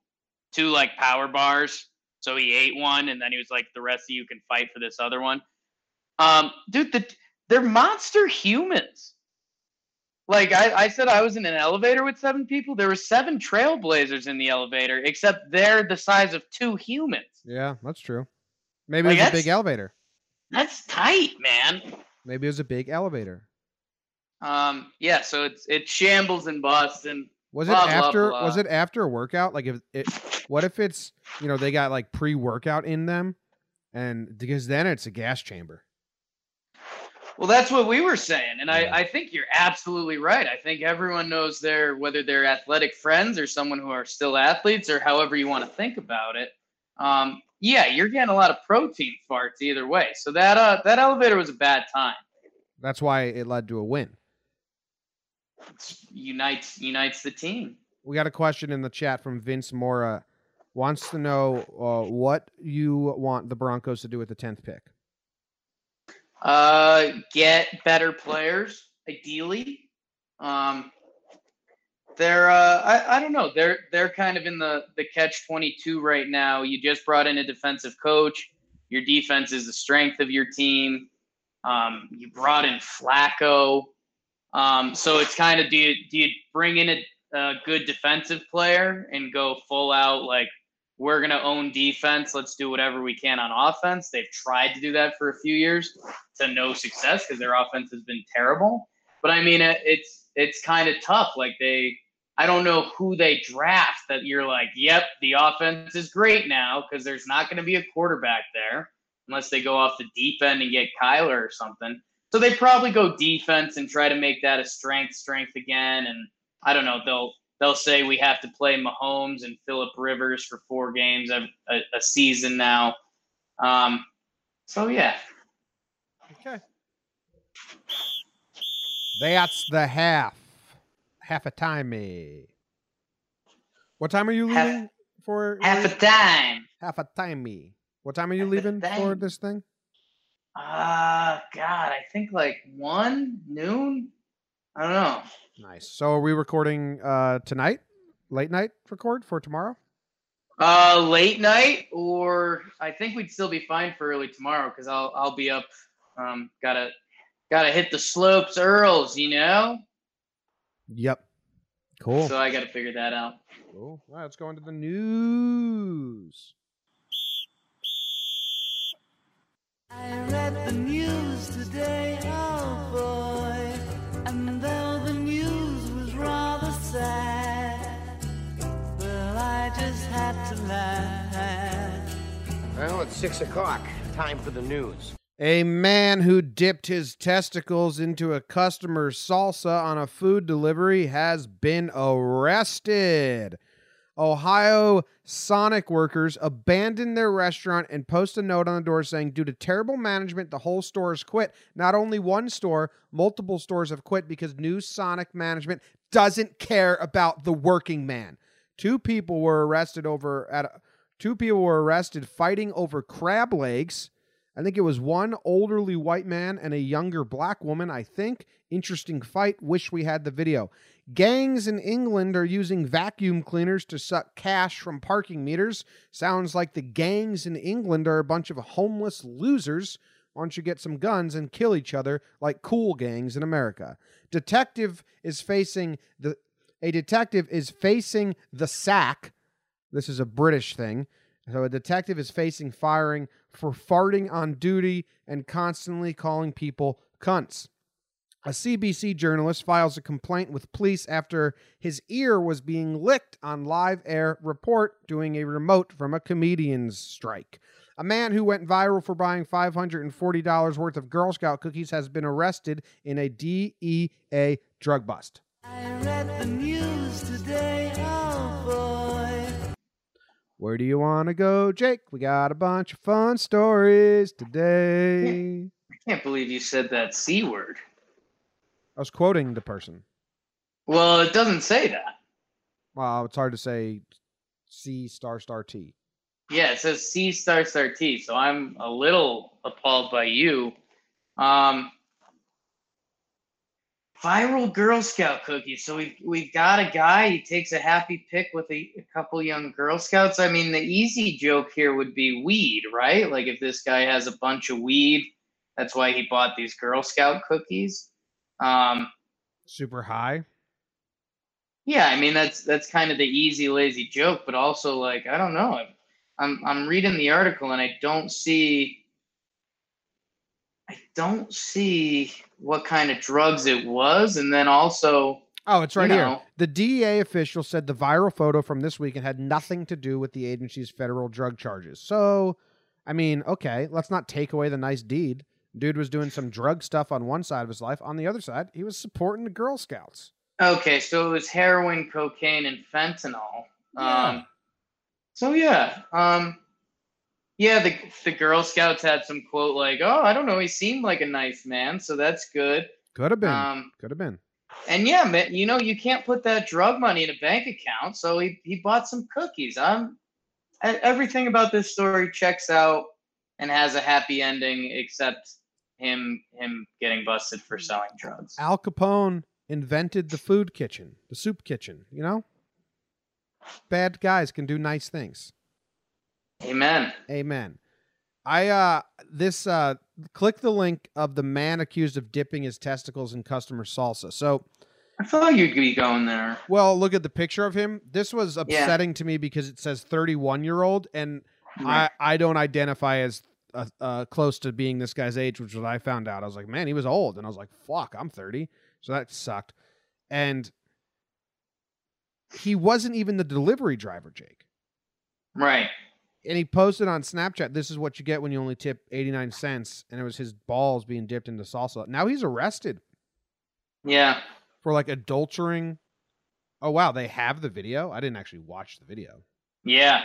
two like power bars. So he ate one, and then he was like, "The rest of you can fight for this other one." Um, dude, the, they're monster humans. Like I, I said, I was in an elevator with seven people. There were seven trailblazers in the elevator, except they're the size of two humans. Yeah, that's true. Maybe Like, it was a big elevator. That's tight, man. Maybe it was a big elevator. Um, yeah. So it's it shambles and bust, and Was it Blah, blah, after? blah. Was it after a workout? Like if it, what if it's you know they got like pre-workout in them, and because then it's a gas chamber. Well, that's what we were saying, and Yeah. I, I think you're absolutely right. I think everyone knows their whether they're athletic friends or someone who are still athletes or however you want to think about it. Um, yeah, you're getting a lot of protein farts either way. So that uh that elevator was a bad time. That's why it led to a win. Unites unites the team. We got a question in the chat from Vince Mora. Wants to know uh, what you want the Broncos to do with the tenth pick. Uh, get better players, ideally. Um, they're uh, I, I don't know they're they're kind of in the the catch 22 right now you just brought in a defensive coach your defense is the strength of your team um, you brought in flacco um, so it's kind of do you do you bring in a, a good defensive player and go full out like we're going to own defense let's do whatever we can on offense they've tried to do that for a few years to no success because their offense has been terrible but i mean it, it's it's kind of tough like they I don't know who they draft that you're like, yep, the offense is great now because there's not going to be a quarterback there unless they go off the deep end and get Kyler or something. So they probably go defense and try to make that a strength, strength again. And I don't know, they'll they'll say we have to play Mahomes and Philip Rivers for four games a, a, a season now. Um, so yeah, Okay. That's the half. Half a time. What time are you Half- leaving for? half a time. half a time. What time are you Half leaving for this thing? Uh God, I think like one noon. I don't know. Nice. So are we recording uh tonight? Late night record for tomorrow? Uh, late night, or I think we'd still be fine for early tomorrow because I'll I'll be up. Um, gotta gotta hit the slopes, Earls. You know, Yep. Cool. so I gotta figure that out. Cool. All right, let's go into the news. I read the news today, oh boy, and though the news was rather sad, well, I just had to laugh. Well, it's six o'clock. Time for the news. A man who dipped his testicles into a customer's salsa on a food delivery has been arrested. Ohio Sonic workers abandoned their restaurant and post a note on the door saying, Due to terrible management, the whole store has quit. Not only one store, multiple stores have quit because new Sonic management doesn't care about the working man. Two people were arrested over at two people were arrested fighting over crab legs. I think it was one elderly white man and a younger black woman. I think. Interesting fight. Wish we had the video. Gangs in England are using vacuum cleaners to suck cash from parking meters. Sounds like the gangs in England are a bunch of homeless losers. Why don't you get some guns and kill each other like cool gangs in America? Detective is facing the a detective is facing the sack. This is a British thing. So a detective is facing firing for farting on duty and constantly calling people cunts. A CBC journalist files a complaint with police after his ear was being licked on live air report doing a remote from a comedian's strike. A man who went viral for buying $540 worth of Girl Scout cookies has been arrested in a DEA drug bust. I read the news today, oh boy. Where do you want to go, Jake? We got a bunch of fun stories today. *laughs* I can't believe you said that c word. I was quoting the person. Well, it doesn't say that. Well, it's hard to say C star star T. Yeah, it says C star star T. So I'm a little appalled by you. Um, viral Girl Scout cookies. So we've we've got a guy. He takes a happy pick with a, a couple young Girl Scouts. I mean, the easy joke here would be weed, right? Like if this guy has a bunch of weed, that's why he bought these Girl Scout cookies. Um, Super high. yeah, I mean that's that's kind of the easy lazy joke, but also like I don't know. I'm I'm, I'm reading the article and I don't see I don't see what kind of drugs it was, and then also Oh, it's You right here. know. The DEA official said the viral photo from this weekend had nothing to do with the agency's federal drug charges. So, I mean, okay, let's not take away the nice deed. Dude was doing some drug stuff on one side of his life. On the other side, he was supporting the Girl Scouts. okay, so it was heroin, cocaine, and fentanyl. Yeah. Um, so yeah, um, yeah, the the Girl Scouts had some quote like, "Oh, I don't know, he seemed like a nice man, so that's good." Could have been. Um, Could have been. And yeah, man, you know, you can't put that drug money in a bank account. So he, he bought some cookies. I'm e- everything about this story checks out and has a happy ending, except him him getting busted for selling drugs. Al Capone invented the food kitchen, the soup kitchen, you know? Bad guys can do nice things. Amen. Amen. I uh this uh click the link of the man accused of dipping his testicles in customer salsa. So, I thought you'd be going there. well, look at the picture of him. This was upsetting to me because it says 31 year old and I I don't identify as uh, uh, close to being this guy's age, which was what I found out. I was like, man, he was old, and I was like, fuck, I'm 30, so that sucked. And he wasn't even the delivery driver, Jake. Right. And he posted on Snapchat, "This is what you get when you only tip 89 cents," and it was his balls being dipped into salsa. Now he's arrested Yeah. for like adultering. Oh wow, they have the video. I didn't actually watch the video. Yeah.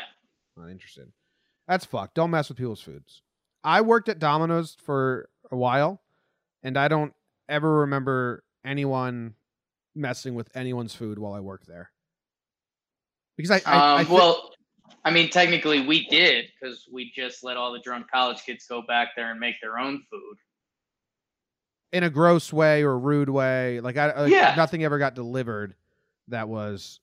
Not interested. That's fucked. Don't mess with people's foods. I worked at Domino's for a while, and I don't ever remember anyone messing with anyone's food while I worked there. Because I, I, Um, I thi- well, I mean, technically we did because we just let all the drunk college kids go back there and make their own food. in a gross way or a rude way, like I, like Yeah. nothing ever got delivered that was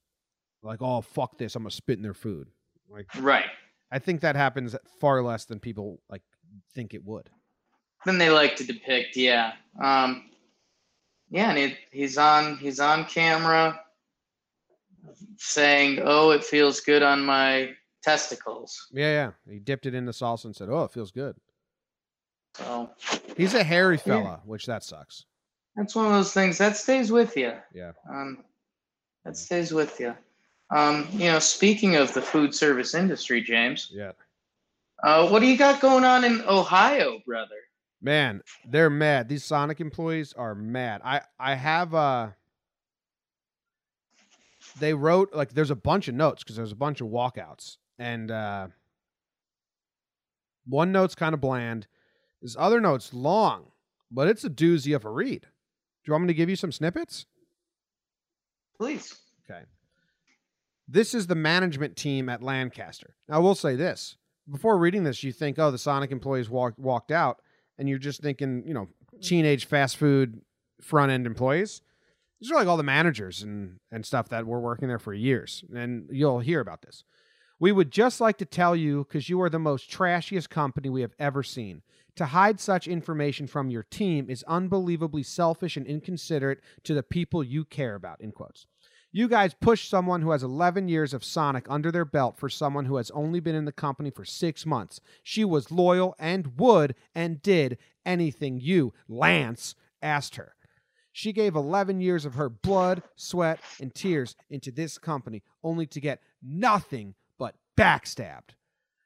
like, oh fuck this, I'm gonna spit in their food. Like Right. I think that happens far less than people like think it would. Then they like to depict, yeah. Um, yeah, and it, he's on he's on camera saying, "Oh, it feels good on my testicles." Yeah, yeah. He dipped it in the salsa and said, "Oh, it feels good." So He's a hairy fella, which that sucks. that's one of those things that stays with you. Yeah. Um, that stays with you. Um, you know, speaking of the food service industry, James, Yeah. Uh, what do you got going on in Ohio, brother? Man, they're mad. These Sonic employees are mad. I I have uh they wrote like there's a bunch of notes because there's a bunch of walkouts and uh one note's kind of bland. This other note's long, but it's a doozy of a read. Do you want me to give you some snippets? Please. Okay. This is the management team at Lancaster. Now, I will say this. Before reading this, you think, oh, the Sonic employees walked walked out, and you're just thinking, you know, teenage fast food front end employees. These are like all the managers and, and stuff that were working there for years. And you'll hear about this. We would just like to tell you, because you are the most trashiest company we have ever seen. To hide such information from your team is unbelievably selfish and inconsiderate to the people you care about. In quotes. You guys push someone who has 11 years of Sonic under their belt for someone who has only been in the company for six months. She was loyal and would and did anything you, Lance, asked her. She gave 11 years of her blood, sweat, and tears into this company only to get nothing but backstabbed.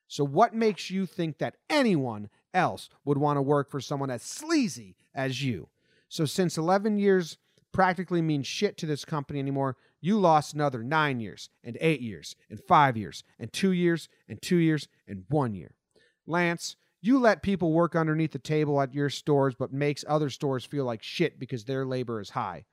So, what makes you think that anyone else would want to work for someone as sleazy as you? So, since 11 years practically means shit to this company anymore, you lost another nine years, and eight years, and five years, and two years, and two years, and one year. Lance, you let people work underneath the table at your stores, but makes other stores feel like shit because their labor is high.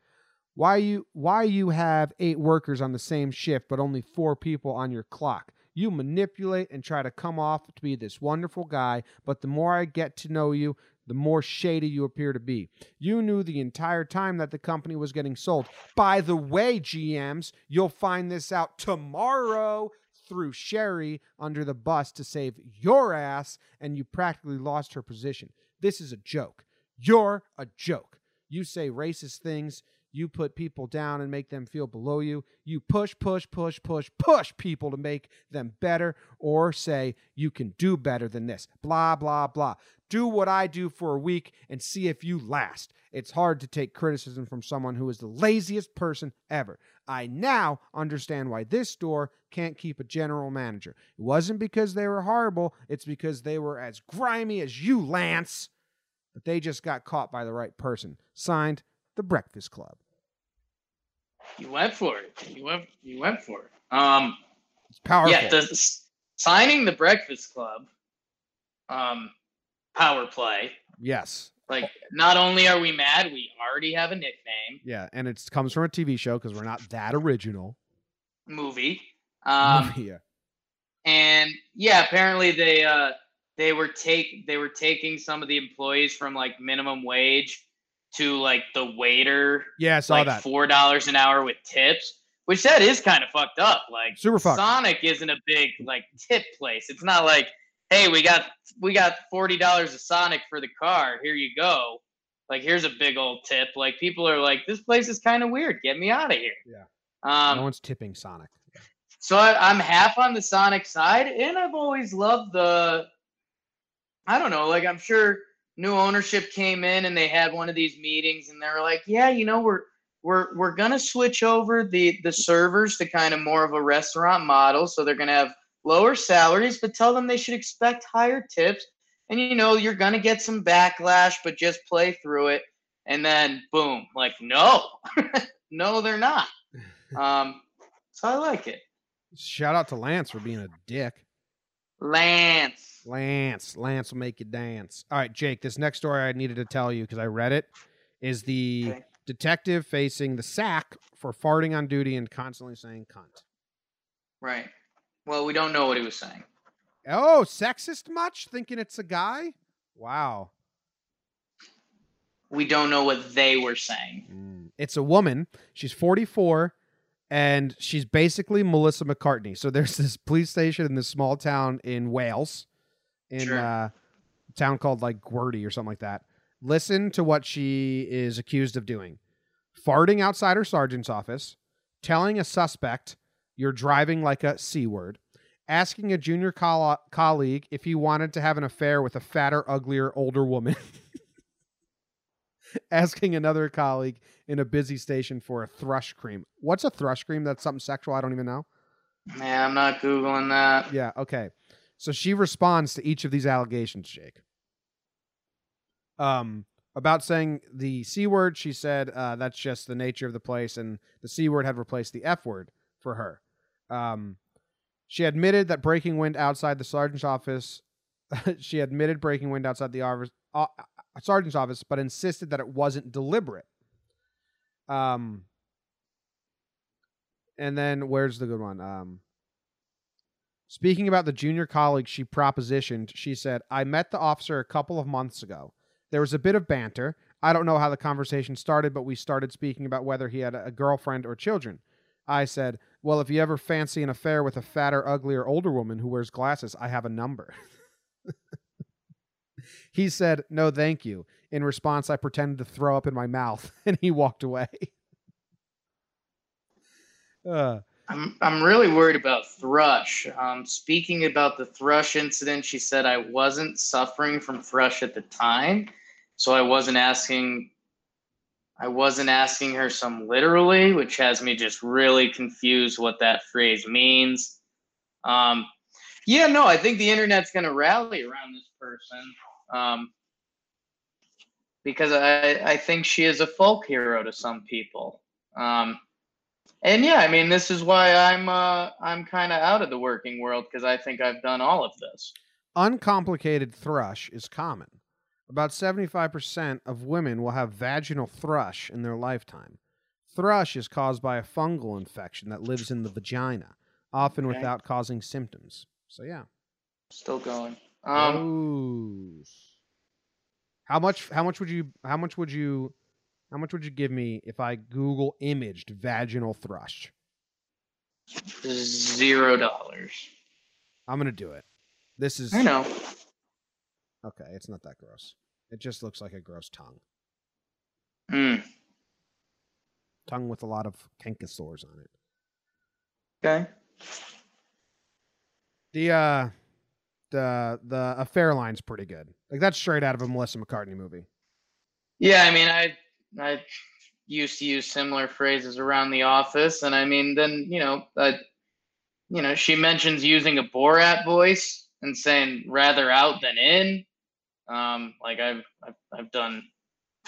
Why you why you have eight workers on the same shift but only four people on your clock? You manipulate and try to come off to be this wonderful guy, but the more I get to know you, the more shady you appear to be. You knew the entire time that the company was getting sold. By the way, GMs, you'll find this out tomorrow threw Sherry under the bus to save your ass, and you practically lost her position. This is a joke. You're a joke. You say racist things. You put people down and make them feel below you. You push, push, push, push, push people to make them better or say you can do better than this. Blah, blah, blah. Do what I do for a week and see if you last. It's hard to take criticism from someone who is the laziest person ever. I now understand why this store can't keep a general manager. It wasn't because they were horrible, it's because they were as grimy as you, Lance. But they just got caught by the right person. Signed, The Breakfast Club. You went for it. You went. You went for it. Um. It's powerful. Yeah. The s- signing the Breakfast Club. Um. Power play. yes. Like, not only are we mad, we already have a nickname. Yeah, and it comes from a TV show because we're not that original. Movie. Um. yeah. and yeah apparently they uh they were take they were taking some of the employees from like minimum wage to like the waiter Yeah, I saw like that. four dollars an hour with tips, which that is kind of fucked up. Like Super fucked. Sonic isn't a big like tip place. It's not like, hey, we got we got forty dollars of Sonic for the car. Here you go. Like here's a big old tip. Like people are like, this place is kind of weird. Get me out of here. Yeah. Um, no one's tipping Sonic. so I, I'm half on the Sonic side, and I've always loved the. I don't know, like I'm sure new ownership came in and they had one of these meetings, and they were like, "Yeah, you know, we're we're we're gonna switch over the the servers to kind of more of a restaurant model, so they're gonna have lower salaries, but tell them they should expect higher tips, and you know, you're gonna get some backlash, but just play through it." And then boom, like no, *laughs* no, they're not. *laughs* Um, so I like it. Shout out to Lance for being a dick. Lance. Lance, Lance will make you dance. All right, Jake. This next story I needed to tell you because I read it is the Okay. detective facing the sack for farting on duty and constantly saying "cunt." Right. Well, we don't know what he was saying. Oh, sexist much? Thinking it's a guy? Wow. We don't know what they were saying. Mm. It's a woman. She's 44 and she's basically Melissa McCarthy. So there's this police station in this small town in Wales, in Sure. uh, a town called like Gwerty or something like that. Listen to what she is accused of doing farting outside her sergeant's office, telling a suspect you're driving like a C word, asking a junior coll- colleague if he wanted to have an affair with a fatter, uglier, older woman. *laughs* *laughs* asking another colleague in a busy station for a thrush cream. What's a thrush cream? That's something sexual. I don't even know. Yeah, I'm not googling that. Yeah. Okay. So she responds to each of these allegations, Jake. Um, about saying the c word, she said uh, that's just the nature of the place, and the c word had replaced the f word for her. Um, she admitted that breaking wind outside the sergeant's office. *laughs* she admitted breaking wind outside the office, uh, sergeant's office, but insisted that it wasn't deliberate. Um, and then where's the good one? Um, speaking about the junior colleague she propositioned, she said, "I met the officer a couple of months ago. There was a bit of banter. I don't know how the conversation started, but we started speaking about whether he had a girlfriend or children." I said, "Well, if you ever fancy an affair with a fatter, uglier, older woman who wears glasses, I have a number." *laughs* he said, "No, thank you." In response, I pretended to throw up in my mouth, *laughs* and he walked away. uh, I'm I'm really worried about thrush. Um, speaking about the thrush incident, she said I wasn't suffering from thrush at the time, so I wasn't asking. I wasn't asking her some literally, which has me just really confused what that phrase means. Um, yeah, no, I think the internet's going to rally around this person um, because I, I think she is a folk hero to some people. Um, and yeah, I mean, this is why I'm uh, I'm kind of out of the working world because I think I've done all of this. uncomplicated thrush is common. About 75% of women will have vaginal thrush in their lifetime. Thrush is caused by a fungal infection that lives in the vagina, often Okay. without causing symptoms. So, yeah. Still going. Um, Gross. How much how much would you how much would you how much would you give me if I Google imaged vaginal thrush? zero dollars. I'm gonna do it. This is I know. okay, it's not that gross. It just looks like a gross tongue. Mm, Tongue with a lot of canker-sores on it. okay. The uh the the affair line's pretty good. Like that's straight out of a Melissa McCarthy movie. Yeah, I mean, I I used to use similar phrases around the office, and I mean, then you know, I, you know, she mentions using a Borat voice and saying rather out than in. Um, like I've I've, I've done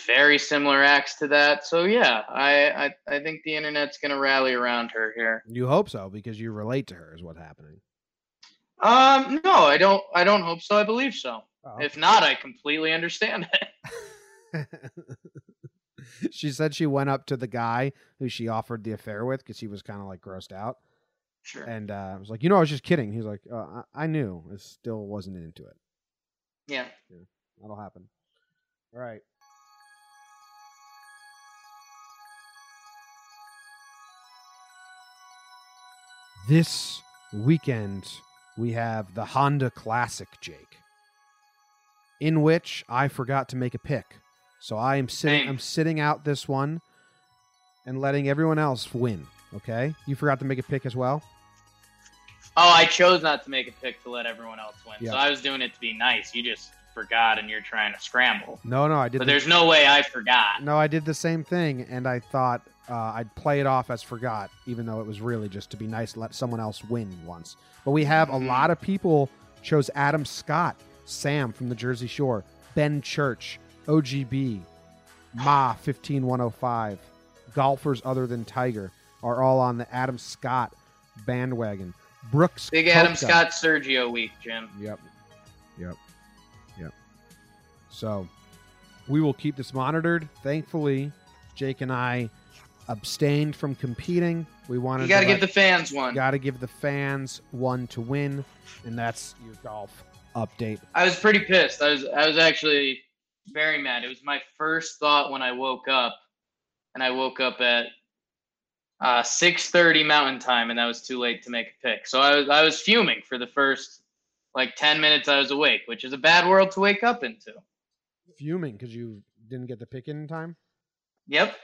very similar acts to that. So yeah, I I, I think the internet's gonna rally around her here. You hope so because you relate to her is what's happening. Um, no, I don't. I don't hope so. I believe so. Oh. If not, I completely understand it. *laughs* *laughs* she said she went up to the guy who she offered the affair with because he was kind of like grossed out. Sure. And uh, I was like, you know, I was just kidding. He's like, uh, I-, I-, knew. I still wasn't into it. Yeah. yeah. That'll happen. All right. This weekend we have the Honda Classic, Jake, in which I forgot to make a pick. So I am sitting. I'm sitting out this one and letting everyone else win. Okay, you forgot to make a pick as well. Oh, I chose not to make a pick to let everyone else win. Yeah. So I was doing it to be nice. You just forgot and you're trying to scramble. No, no, I did. But the- there's no way I forgot. no, I did the same thing, and I thought uh, I'd play it off as forgot, even though it was really just to be nice, and let someone else win once. But we have a Mhm. lot of people chose Adam Scott, Sam from the Jersey Shore, Ben Church, OGB, Ma fifteen one hundred five, golfers other than Tiger are all on the Adam Scott bandwagon. Brooks, Big Adam Scott Sergio week, Jim. Yep. Yep. Yep. So we will keep this monitored. Thankfully, Jake and I abstained from competing. We wanted You got to give the fans one. got to give the fans one to win, and that's your golf update. I was pretty pissed. I was I was actually very mad. It was my first thought when I woke up, and I woke up at uh, 6:30 Mountain Time, and that was too late to make a pick. So I was I was fuming for the first like 10 minutes I was awake, which is a bad world to wake up into. Fuming because you didn't get the pick in time. Yep.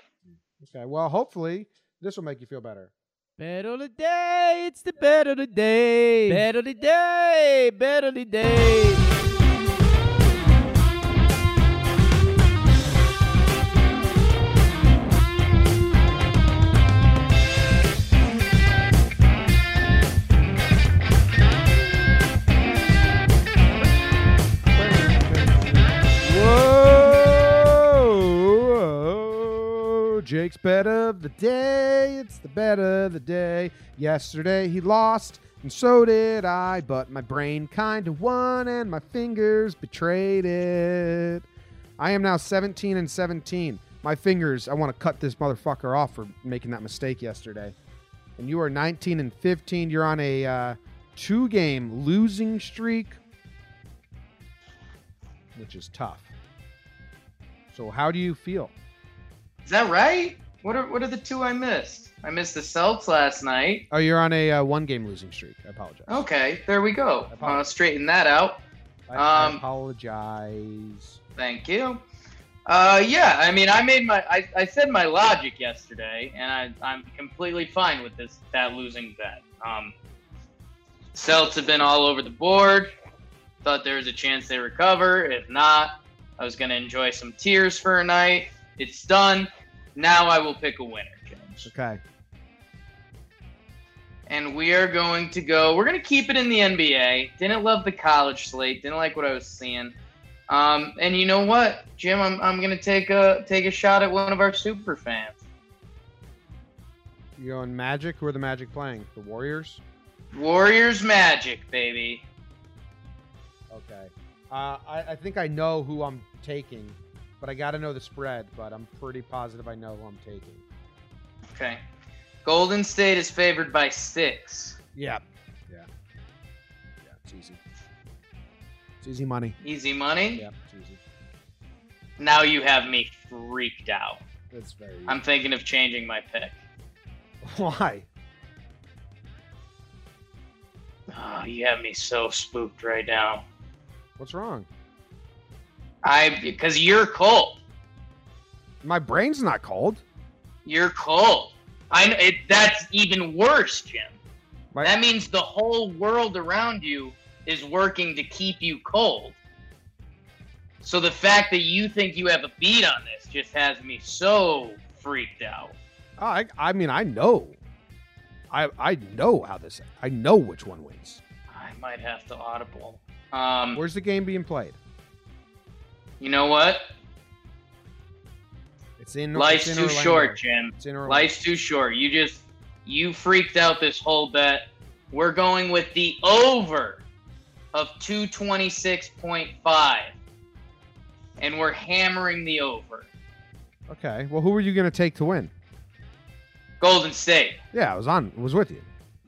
Okay. Well, hopefully this will make you feel better. Better the day, it's the better the day. Better the day, better the Jake's bet of the day. It's the bet of the day. Yesterday he lost, and so did I, but my brain kind of won, and my fingers betrayed it. I am now 17 and 17. My fingers, I want to cut this motherfucker off for making that mistake yesterday. And you are 19 and 15. You're on a uh, two game losing streak, which is tough. So, how do you feel? Is that right? What are what are the two I missed? I missed the Celts last night. Oh, you're on a uh, one game losing streak. I apologize. Okay, there we go. I Uh, straighten that out. I, I um, apologize. Thank you. Uh, yeah, I mean, I made my, I, I said my logic yesterday, and I, I'm completely fine with this that losing bet. Um, Celts have been all over the board. Thought there was a chance they recover. If not, I was gonna enjoy some tears for a night. It's done. Now I will pick a winner, James. Okay. And we are going to go. We're going to keep it in the NBA. Didn't love the college slate. Didn't like what I was seeing. Um, and you know what, Jim? I'm, I'm going to take a take a shot at one of our super fans. You going Magic? Who are the Magic playing? The Warriors? Warriors Magic, baby. Okay. Uh, I, I think I know who I'm taking, but I got to know the spread, but I'm pretty positive I know who I'm taking. Okay. Golden State is favored by six. Yeah. Yeah. Yeah, it's easy. It's easy money. Easy money. Yeah, it's easy. Now you have me freaked out. It's very easy. I'm thinking of changing my pick. Why? Oh, you have me so spooked right now. What's wrong? I because you're cold. My brain's not cold. You're cold. I it, that's even worse, Jim. My, That means the whole world around you is working to keep you cold. So the fact that you think you have a beat on this just has me so freaked out. I, I mean, I know. I I know how this. I know which one wins. I might have to audible. Um, Where's the game being played? You know what? It's in. Life's it's in too Orlando. short, Jim. It's in Orlando. Life's too short. You just you freaked out this whole bet. We're going with the over of 226.5. And we're hammering the over. Okay. Well, who were you going to take to win? Golden State. Yeah, I was on. Was with you.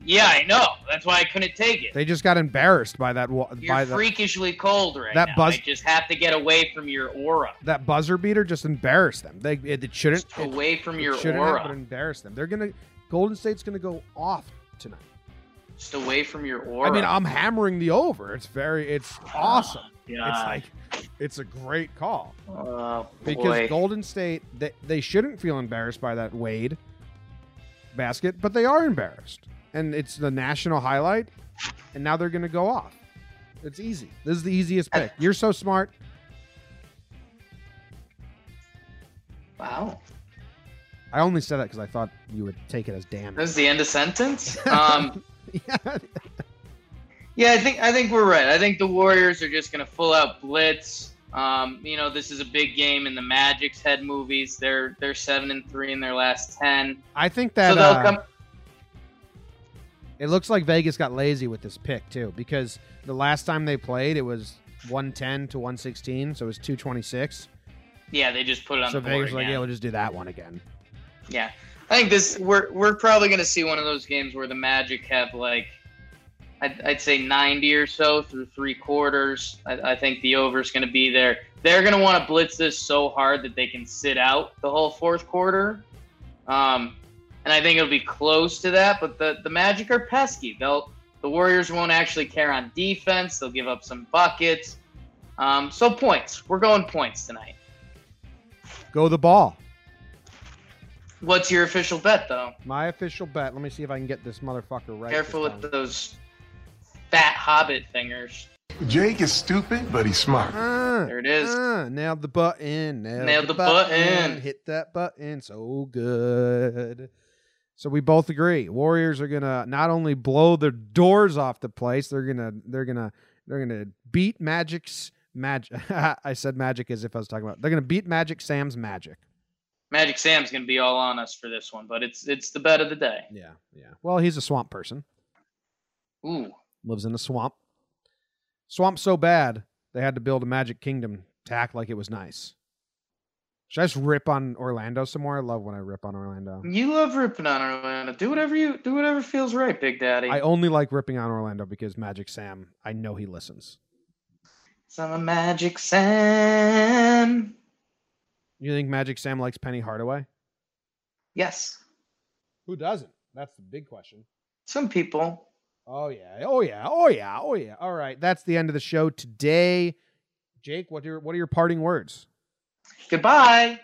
Yeah, I know. That's why I couldn't take it. They just got embarrassed by that. wa- You're by the freakishly cold right That now. buzz- I just have to get away from your aura. that buzzer beater. Just embarrassed them. They it, it shouldn't. Just It, away from it your shouldn't have, but aura. embarrass them. They're gonna. Golden State's gonna go off tonight. just away from your aura. I mean, I'm hammering the over. It's very, it's oh awesome. It's like, it's a great call oh, because. Golden State they, they shouldn't feel embarrassed by that Wade basket, but they are embarrassed, and it's the national highlight, and now they're going to go off. It's easy. This is the easiest pick. You're so smart. wow. I only said that because I thought you would take it as damn. That was the end of sentence. *laughs* Um, yeah. *laughs* yeah, I think I think we're right. I think the Warriors are just going to full out blitz. Um, you know, this is a big game in the Magic's head movies. They're they're seven and three in their last ten. I think that so they'll uh, come. It looks like Vegas got lazy with this pick too because the last time they played it was 110 to 116, so it was 226. Yeah, they just put it on So the board Vegas was like, yeah, we'll just do that one again. Yeah, I think this we're we're probably going to see one of those games where the Magic have like, I'd, I'd say ninety or so through three quarters. I, I think the over is going to be there. They're going to want to blitz this so hard that they can sit out the whole fourth quarter, um, and I think it'll be close to that. But the the Magic are pesky. They'll the Warriors won't actually care on defense. They'll give up some buckets. Um, so points. We're going points tonight. Go the ball. What's your official bet though? My official bet. Let me see if I can get this motherfucker right. Careful with time. those fat hobbit fingers. Jake is stupid, but he's smart. Uh, There it is. uh, nailed the button. Nailed, Nailed the, the button. button. Hit that button. So good. So we both agree. Warriors are gonna not only blow their doors off the place, they're gonna they're gonna they're gonna beat Magic's magic. *laughs* I said magic as if I was talking about. They're gonna beat Magic Sam's magic. Magic Sam's gonna be all on us for this one, but it's it's the bet of the day. Yeah, yeah. Well, he's a swamp person. Ooh, Lives in a swamp. Swamp so bad they had to build a magic kingdom to act like it was nice. Should I just rip on Orlando some more? I love when I rip on Orlando. you love ripping on Orlando. Do whatever you do, whatever feels right, Big Daddy. I only like ripping on Orlando because Magic Sam, I know he listens. I'm a Magic Sam. You think Magic Sam likes Penny Hardaway? Yes, Who doesn't? That's the big question. some people. Oh yeah. Oh yeah. Oh yeah. Oh yeah. All right. That's the end of the show today. Jake, what are your, what are your parting words? Goodbye.